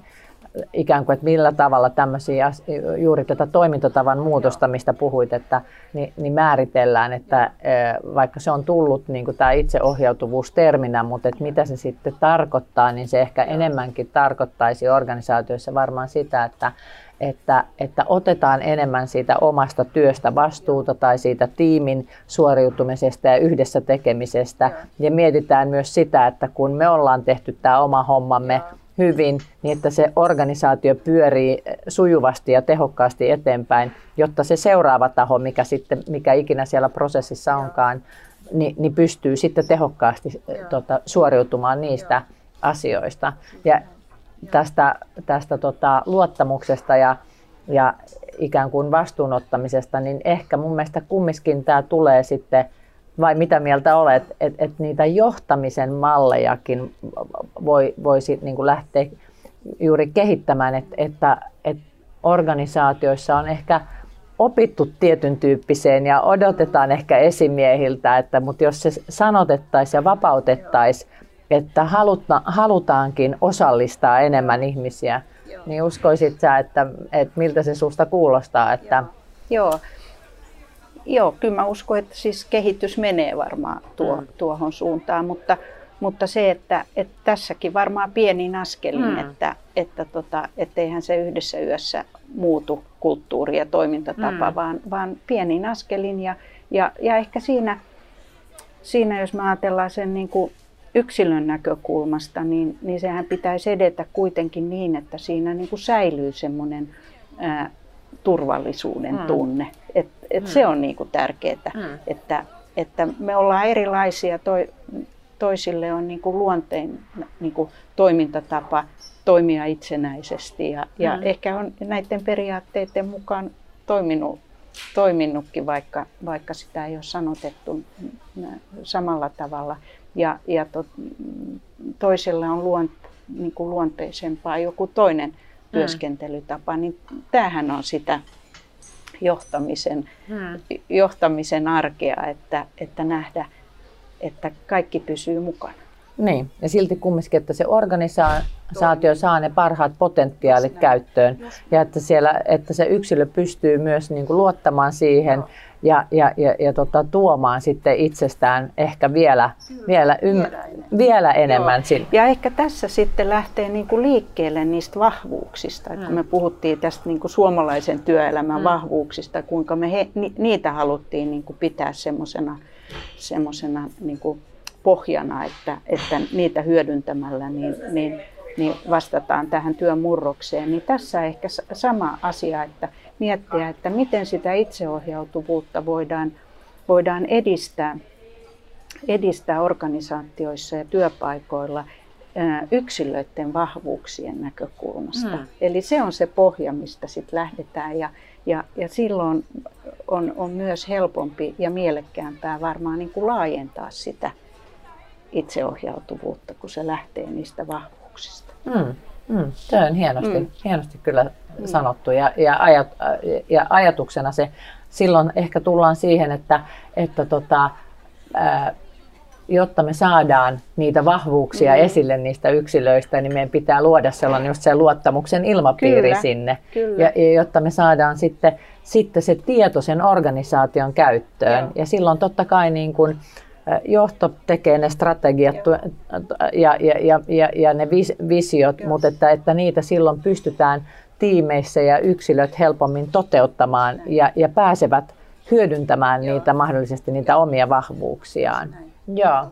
ikään kuin, että millä tavalla tämmöisiä, juuri tätä toimintatavan muutosta, mistä puhuit, että niin, niin määritellään, että vaikka se on tullut niin kuin tämä itseohjautuvuus terminä, mutta että mitä se sitten tarkoittaa, niin se ehkä enemmänkin tarkoittaisi organisaatioissa varmaan sitä, että, että, että otetaan enemmän siitä omasta työstä vastuuta tai siitä tiimin suoriutumisesta ja yhdessä tekemisestä. Ja mietitään myös sitä, että kun me ollaan tehty tämä oma hommamme hyvin, niin että se organisaatio pyörii sujuvasti ja tehokkaasti eteenpäin, jotta se seuraava taho, mikä, sitten, mikä ikinä siellä prosessissa onkaan, niin, niin pystyy sitten tehokkaasti tota, suoriutumaan niistä asioista. Ja tästä, tästä tota, luottamuksesta ja, ja ikään kuin vastuunottamisesta, niin ehkä mun mielestä kumminkin tämä tulee sitten vai mitä mieltä olet, että et niitä johtamisen mallejakin voi, voisi niin kuin lähteä juuri kehittämään, että, että, että organisaatioissa on ehkä opittu tietyn tyyppiseen ja odotetaan ehkä esimiehiltä, että, mutta jos se sanotettaisiin ja vapautettaisiin, että haluta, halutaankin osallistaa enemmän ihmisiä, niin uskoisit sä, että, että miltä se susta kuulostaa? Että... Joo, joo, kyllä mä uskon, että siis kehitys menee varmaan tuo, mm. tuohon suuntaan, mutta, mutta se, että, että tässäkin varmaan pienin askelin, mm. että, että tota, etteihän se yhdessä yössä muutu kulttuuri ja toimintatapa, mm. vaan, vaan pienin askelin ja, ja, ja ehkä siinä, siinä, jos me ajatellaan sen niin kuin yksilön näkökulmasta, niin, niin sehän pitäisi edetä kuitenkin niin, että siinä niin kuin säilyy semmoinen turvallisuuden mm. Et, et mm. Se on niinku tärkeää, mm. että, että me ollaan erilaisia, toi, toisille on niinku luonteen niinku toimintatapa toimia itsenäisesti ja, ja mm. ehkä on näiden periaatteiden mukaan toiminut, toiminutkin, vaikka, vaikka sitä ei ole sanotettu samalla tavalla. Ja, ja to, toisella on luont, niin kuin luonteisempaa joku toinen Mm. työskentelytapa, niin tämähän on sitä johtamisen, hmm. johtamisen arkea, että, että nähdä, että kaikki pysyy mukana. Niin, ja silti kumminkin, että se organisaatio saa ne parhaat potentiaalit käyttöön ja että, siellä, että se yksilö pystyy myös niin kuin luottamaan siihen ja, ja, ja, ja tota, tuomaan sitten itsestään ehkä vielä, vielä, ym, vielä enemmän, vielä enemmän sille. Ja ehkä tässä sitten lähtee niin kuin liikkeelle niistä vahvuuksista. Mm. Kun me puhuttiin tästä niin kuin suomalaisen työelämän mm. vahvuuksista, kuinka me he, ni, niitä haluttiin niin kuin pitää semmoisena semmosena, niin pohjana, että, että niitä hyödyntämällä niin, niin, niin vastataan tähän työn murrokseen. Niin tässä ehkä sama asia, että miettiä, että miten sitä itseohjautuvuutta voidaan, voidaan edistää, edistää organisaatioissa ja työpaikoilla yksilöiden vahvuuksien näkökulmasta. Mm. Eli se on se pohja, mistä sitten lähdetään ja, ja, ja silloin on, on myös helpompi ja mielekkäämpää varmaan niin kuin laajentaa sitä itseohjautuvuutta, kun se lähtee niistä vahvuuksista. Mm. Mm, se on hienosti, mm. hienosti kyllä mm. sanottu ja, ja, ajat, ja ajatuksena se silloin ehkä tullaan siihen, että, että tota, ää, jotta me saadaan niitä vahvuuksia mm. esille niistä yksilöistä, niin meidän pitää luoda sellainen just se luottamuksen ilmapiiri kyllä, sinne. Kyllä. Ja, ja jotta me saadaan sitten, sitten se tieto sen organisaation käyttöön. Joo. Ja silloin totta kai niin kuin, johto tekee ne strategiat ja, ja, ja, ja, ja ne visiot, mutta että, että niitä silloin pystytään tiimeissä ja yksilöt helpommin toteuttamaan ja, ja pääsevät hyödyntämään niitä mahdollisesti niitä omia vahvuuksiaan. Joo.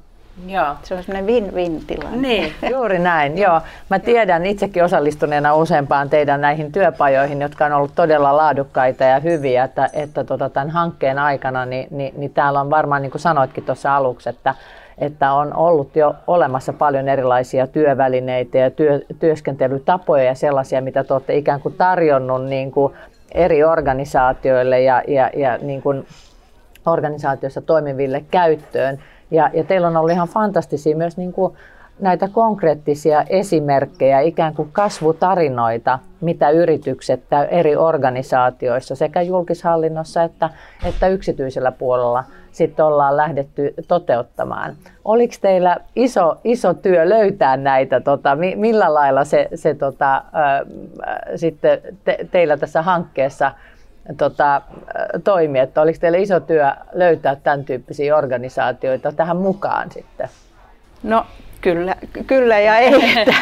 Joo. Se on sellainen win-win tilanne. Niin, [LAUGHS] juuri näin. Joo. Mä tiedän itsekin osallistuneena useampaan teidän näihin työpajoihin, jotka on ollut todella laadukkaita ja hyviä, että, että tota, tämän hankkeen aikana niin, niin, niin täällä on varmaan, niin kuin sanoitkin tuossa aluksi, että, että on ollut jo olemassa paljon erilaisia työvälineitä ja työ, työskentelytapoja ja sellaisia, mitä te olette ikään kuin tarjonnut niin kuin eri organisaatioille ja, ja, ja niin kuin organisaatioissa toimiville käyttöön. Ja, ja teillä on ollut ihan fantastisia myös niin kuin näitä konkreettisia esimerkkejä, ikään kuin kasvutarinoita, mitä yritykset eri organisaatioissa sekä julkishallinnossa että, että yksityisellä puolella sitten ollaan lähdetty toteuttamaan. Oliko teillä iso, iso työ löytää näitä, tota, millä lailla se, se tota, äh, sitten te, teillä tässä hankkeessa tota, toimi, että oliko teillä iso työ löytää tämän tyyppisiä organisaatioita tähän mukaan sitten? No kyllä, kyllä ja ei, [LAUGHS] että,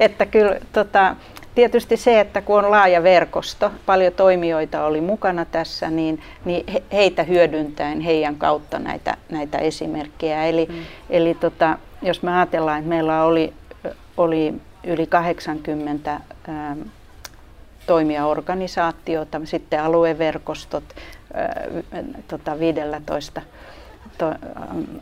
että kyllä tota, tietysti se, että kun on laaja verkosto, paljon toimijoita oli mukana tässä, niin, niin heitä hyödyntäen heidän kautta näitä, näitä esimerkkejä. Eli, mm. eli tota, jos me ajatellaan, että meillä oli, oli yli 80 ähm, toimijaorganisaatiota, sitten alueverkostot tota 15 to,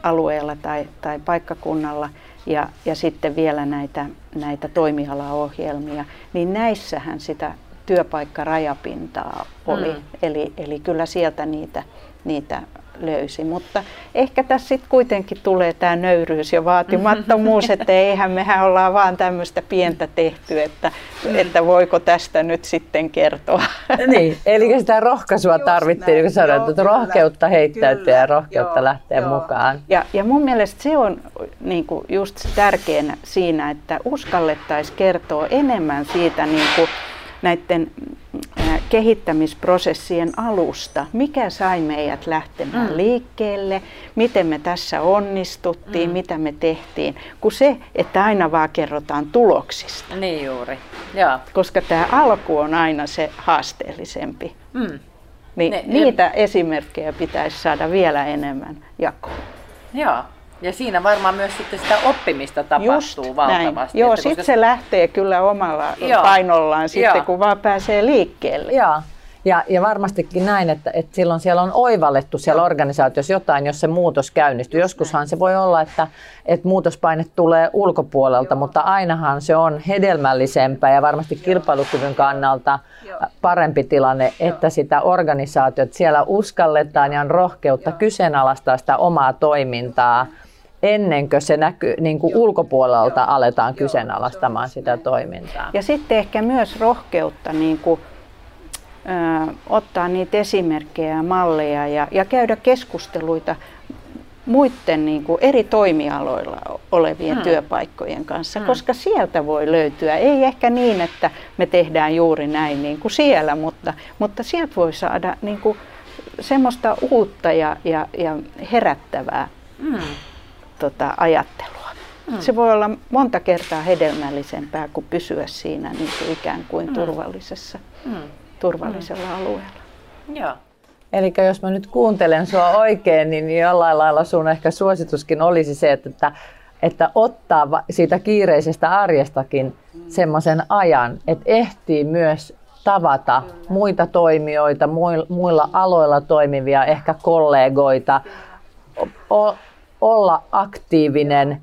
alueella tai, tai paikkakunnalla ja, ja sitten vielä näitä, näitä toimialaohjelmia, niin näissähän sitä työpaikkarajapintaa oli. Mm. Eli, eli kyllä sieltä niitä, niitä löysi. Mutta ehkä tässä sitten kuitenkin tulee tämä nöyryys ja vaatimattomuus, että eihän mehän ollaan vaan tämmöistä pientä tehty, että, että voiko tästä nyt sitten kertoa. Niin, eli sitä rohkaisua tarvittiin, niin kuin sanoit, että rohkeutta heittäytyä ja rohkeutta joo, lähteä joo. mukaan. Ja, ja mun mielestä se on niin kuin just tärkeänä siinä, että uskallettaisiin kertoa enemmän siitä niin kuin näiden kehittämisprosessien alusta. Mikä sai meidät lähtemään mm. liikkeelle, miten me tässä onnistuttiin, mm. mitä me tehtiin, kuin se, että aina vaan kerrotaan tuloksista. Niin juuri. Ja. Koska tämä alku on aina se haasteellisempi. Mm. Niin ne, niitä ne... esimerkkejä pitäisi saada vielä enemmän jakoon. Joo. Ja siinä varmaan myös sitten sitä oppimista tapahtuu Just valtavasti. Joo, sitten se lähtee kyllä omalla Joo. painollaan sitten, Joo. kun vaan pääsee liikkeelle. Joo. Ja, ja varmastikin näin, että, että silloin siellä on oivallettu siellä organisaatiossa jotain, jos se muutos käynnistyy. Joskushan se voi olla, että, että muutospaine tulee ulkopuolelta, Joo. mutta ainahan se on hedelmällisempää ja varmasti kilpailukyvyn kannalta Joo. parempi tilanne, että sitä organisaatiota siellä uskalletaan ja on rohkeutta kyseenalaistaa sitä omaa toimintaa ennen kuin se näkyy niin kuin ulkopuolelta aletaan kyseenalaistamaan sitä toimintaa. Ja sitten ehkä myös rohkeutta niin kuin, ö, ottaa niitä esimerkkejä ja malleja ja, ja käydä keskusteluita muiden niin kuin eri toimialoilla olevien hmm. työpaikkojen kanssa, hmm. koska sieltä voi löytyä, ei ehkä niin, että me tehdään juuri näin niin kuin siellä, mutta, mutta sieltä voi saada niin kuin semmoista uutta ja, ja, ja herättävää hmm tota, ajattelua. Mm. Se voi olla monta kertaa hedelmällisempää kuin pysyä siinä niin kuin ikään kuin mm. turvallisessa, mm. turvallisella mm. alueella. Joo. Eli jos mä nyt kuuntelen sua oikein, niin jollain lailla sun ehkä suosituskin olisi se, että, että ottaa siitä kiireisestä arjestakin semmoisen ajan, että ehtii myös tavata muita toimijoita, muilla aloilla toimivia, ehkä kollegoita, olla aktiivinen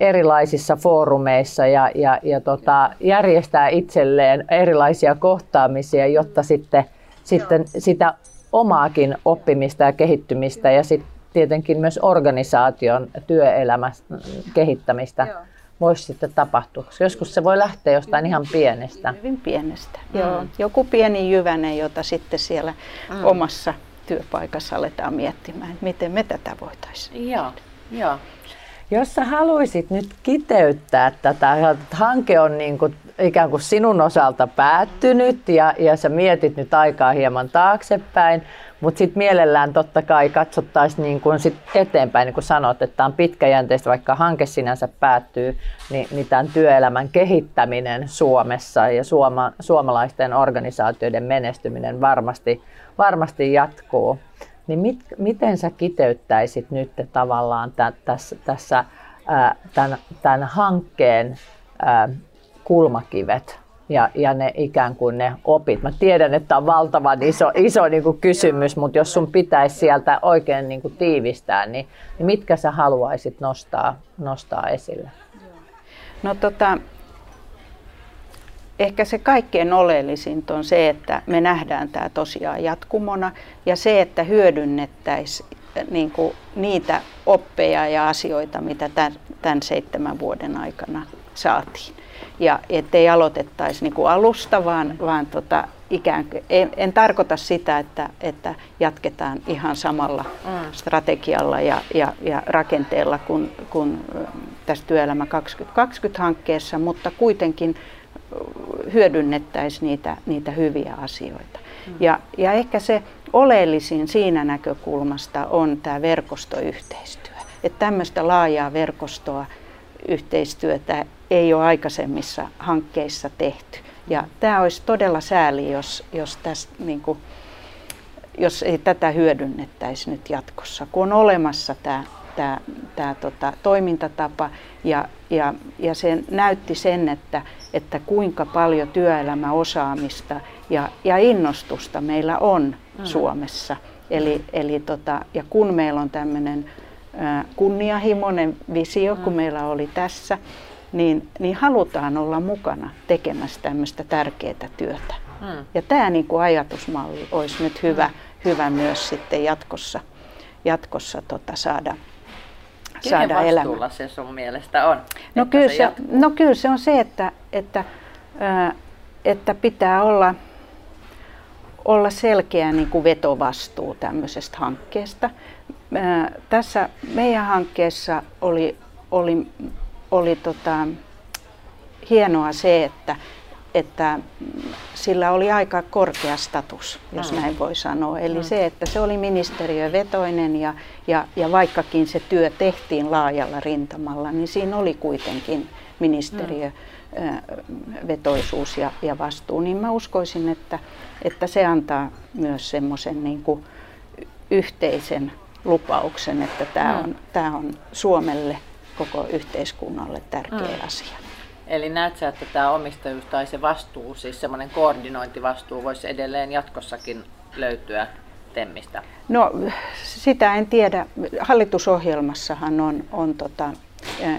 erilaisissa foorumeissa ja, ja, ja tota, järjestää itselleen erilaisia kohtaamisia, jotta sitten, sitten sitä omaakin oppimista ja kehittymistä ja sitten tietenkin myös organisaation työelämän kehittämistä Joo. voisi sitten tapahtua. Joskus se voi lähteä jostain ihan pienestä. Hyvin pienestä. Mm. Joo. Joku pieni jyvänen, jota sitten siellä mm. omassa työpaikassa aletaan miettimään, miten me tätä voitaisiin. Joo. Joo. Jos sä haluaisit nyt kiteyttää tätä, että hanke on niin kuin ikään kuin sinun osalta päättynyt ja, ja sä mietit nyt aikaa hieman taaksepäin, mutta sitten mielellään totta kai katsottaisiin niin kuin sit eteenpäin, niin kuin sanot, että tämä on pitkäjänteistä, vaikka hanke sinänsä päättyy, niin, niin tämän työelämän kehittäminen Suomessa ja suoma, suomalaisten organisaatioiden menestyminen varmasti, varmasti jatkuu. Niin mit, miten sä kiteyttäisit nyt tavallaan tä, tässä, tässä ää, tämän, tämän hankkeen ää, kulmakivet ja, ja ne ikään kuin ne opit. Mä tiedän, että on valtavan iso, iso niin kuin kysymys, mutta jos sun pitäisi sieltä oikein niin kuin tiivistää, niin, niin mitkä sä haluaisit nostaa, nostaa esille? No tota, ehkä se kaikkein oleellisin on se, että me nähdään tämä tosiaan jatkumona ja se, että hyödynnettäisiin niin kuin niitä oppeja ja asioita, mitä tämän seitsemän vuoden aikana saatiin. Ja ettei aloitettaisi niin kuin alusta, vaan, vaan tota, ikään kuin, en, en tarkoita sitä, että, että jatketaan ihan samalla mm. strategialla ja, ja, ja rakenteella kuin, kuin tässä Työelämä 2020-hankkeessa, mutta kuitenkin hyödynnettäisiin niitä, niitä hyviä asioita. Mm. Ja, ja ehkä se oleellisin siinä näkökulmasta on tämä verkostoyhteistyö. Että tämmöistä laajaa verkostoa yhteistyötä ei ole aikaisemmissa hankkeissa tehty. Ja tämä olisi todella sääli, jos, jos, tästä, niin kuin, jos ei tätä hyödynnettäisi nyt jatkossa, kun on olemassa tämä, tämä, tämä tota, toimintatapa ja, ja, ja se näytti sen, että, että kuinka paljon työelämäosaamista ja, ja innostusta meillä on mm. Suomessa. Eli, eli tota, ja kun meillä on tämmöinen kunnianhimoinen visio, kun mm. meillä oli tässä, niin, niin halutaan olla mukana tekemässä tämmöistä tärkeää työtä. Mm. Ja tämä niin kuin ajatusmalli olisi nyt hyvä, mm. hyvä myös sitten jatkossa, jatkossa tota saada, saada elämä. se sun mielestä on? No kyllä se, se no kyllä se on se, että, että, että pitää olla, olla selkeä niin kuin vetovastuu tämmöisestä hankkeesta. Tässä meidän hankkeessa oli, oli oli tota, hienoa se, että, että sillä oli aika korkea status, jos mm. näin voi sanoa. Eli mm. se, että se oli ministeriövetoinen ja, ja, ja vaikkakin se työ tehtiin laajalla rintamalla, niin siinä oli kuitenkin ministeriö. Mm. vetoisuus ja, ja vastuu, niin mä uskoisin, että, että se antaa myös semmoisen niin yhteisen lupauksen, että tämä mm. on, tämä on Suomelle koko yhteiskunnalle tärkeä mm. asia. Eli näet sä, että tämä omistajuus tai se vastuu, siis semmoinen koordinointivastuu voisi edelleen jatkossakin löytyä Temmistä? No sitä en tiedä. Hallitusohjelmassahan on, on tota,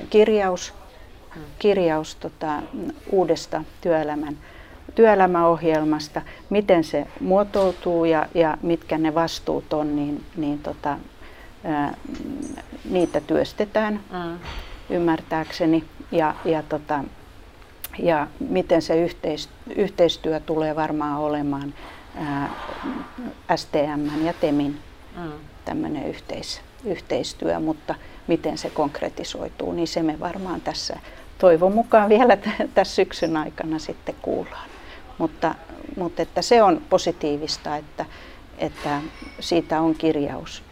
kirjaus, hmm. kirjaus tota, uudesta työelämän, työelämäohjelmasta. Miten se muotoutuu ja, ja mitkä ne vastuut on, niin, niin tota, niitä työstetään mm. ymmärtääkseni ja, ja, tota, ja miten se yhteis, yhteistyö tulee varmaan olemaan ää, STM ja TEMin mm. tämmöinen yhteis, yhteistyö, mutta miten se konkretisoituu, niin se me varmaan tässä toivon mukaan vielä t- tässä syksyn aikana sitten kuullaan. Mutta, mutta että se on positiivista, että, että siitä on kirjaus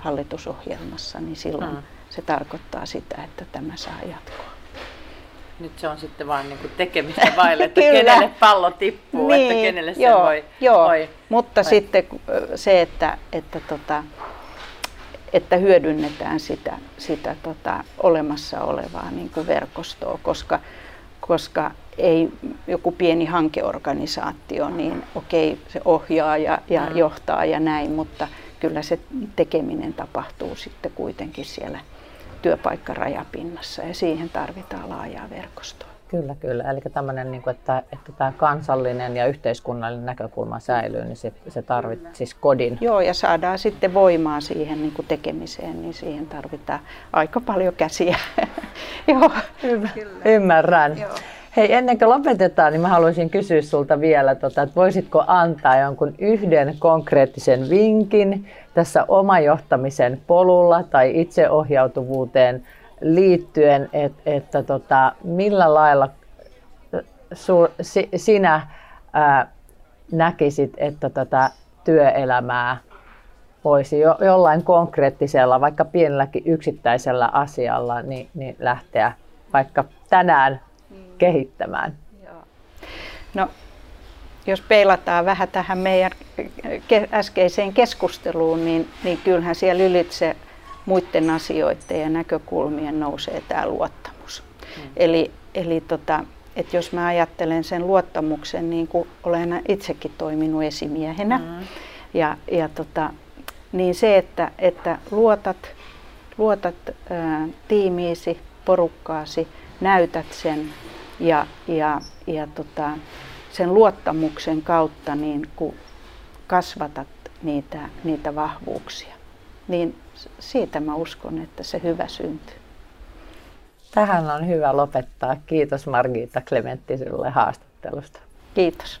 hallitusohjelmassa, niin silloin mm. se tarkoittaa sitä, että tämä saa jatkoa. Nyt se on sitten vain niin kuin tekemistä vaille, että [LAUGHS] kenelle pallo tippuu, niin, että kenelle se joo, voi, joo. voi. Mutta vai. sitten se, että, että, tota, että hyödynnetään sitä, sitä tota, olemassa olevaa niin kuin verkostoa, koska, koska ei joku pieni hankeorganisaatio, niin okei, se ohjaa ja, ja mm. johtaa ja näin, mutta kyllä se tekeminen tapahtuu sitten kuitenkin siellä työpaikkarajapinnassa ja siihen tarvitaan laajaa verkostoa. Kyllä, kyllä. Eli tämmöinen, niin kuin, että, että tämä kansallinen ja yhteiskunnallinen näkökulma säilyy, niin se, se tarvitsee siis kodin. Joo, ja saadaan sitten voimaa siihen niin kuin tekemiseen, niin siihen tarvitaan aika paljon käsiä. [LAUGHS] Joo, Ymmärrän. Joo. Hei, ennen kuin lopetetaan, niin mä haluaisin kysyä sulta vielä, tota, että voisitko antaa jonkun yhden konkreettisen vinkin tässä omajohtamisen polulla tai itseohjautuvuuteen liittyen, et, että tota, millä lailla si, sinä ää, näkisit, että tätä työelämää voisi jo, jollain konkreettisella, vaikka pienelläkin yksittäisellä asialla, niin, niin lähteä vaikka tänään kehittämään? Joo. No, jos peilataan vähän tähän meidän äskeiseen keskusteluun, niin, niin kyllähän siellä ylitse muiden asioiden ja näkökulmien nousee tämä luottamus. Mm. Eli, eli tota, että jos mä ajattelen sen luottamuksen, niin kuin olen itsekin toiminut esimiehenä, mm. ja, ja tota, niin se, että, että luotat, luotat ää, tiimiisi, porukkaasi, näytät sen ja, ja, ja tota, sen luottamuksen kautta niin kun kasvatat niitä, niitä vahvuuksia, niin siitä mä uskon, että se hyvä syntyy. Tähän on hyvä lopettaa. Kiitos Margiita Klementti sinulle haastattelusta. Kiitos.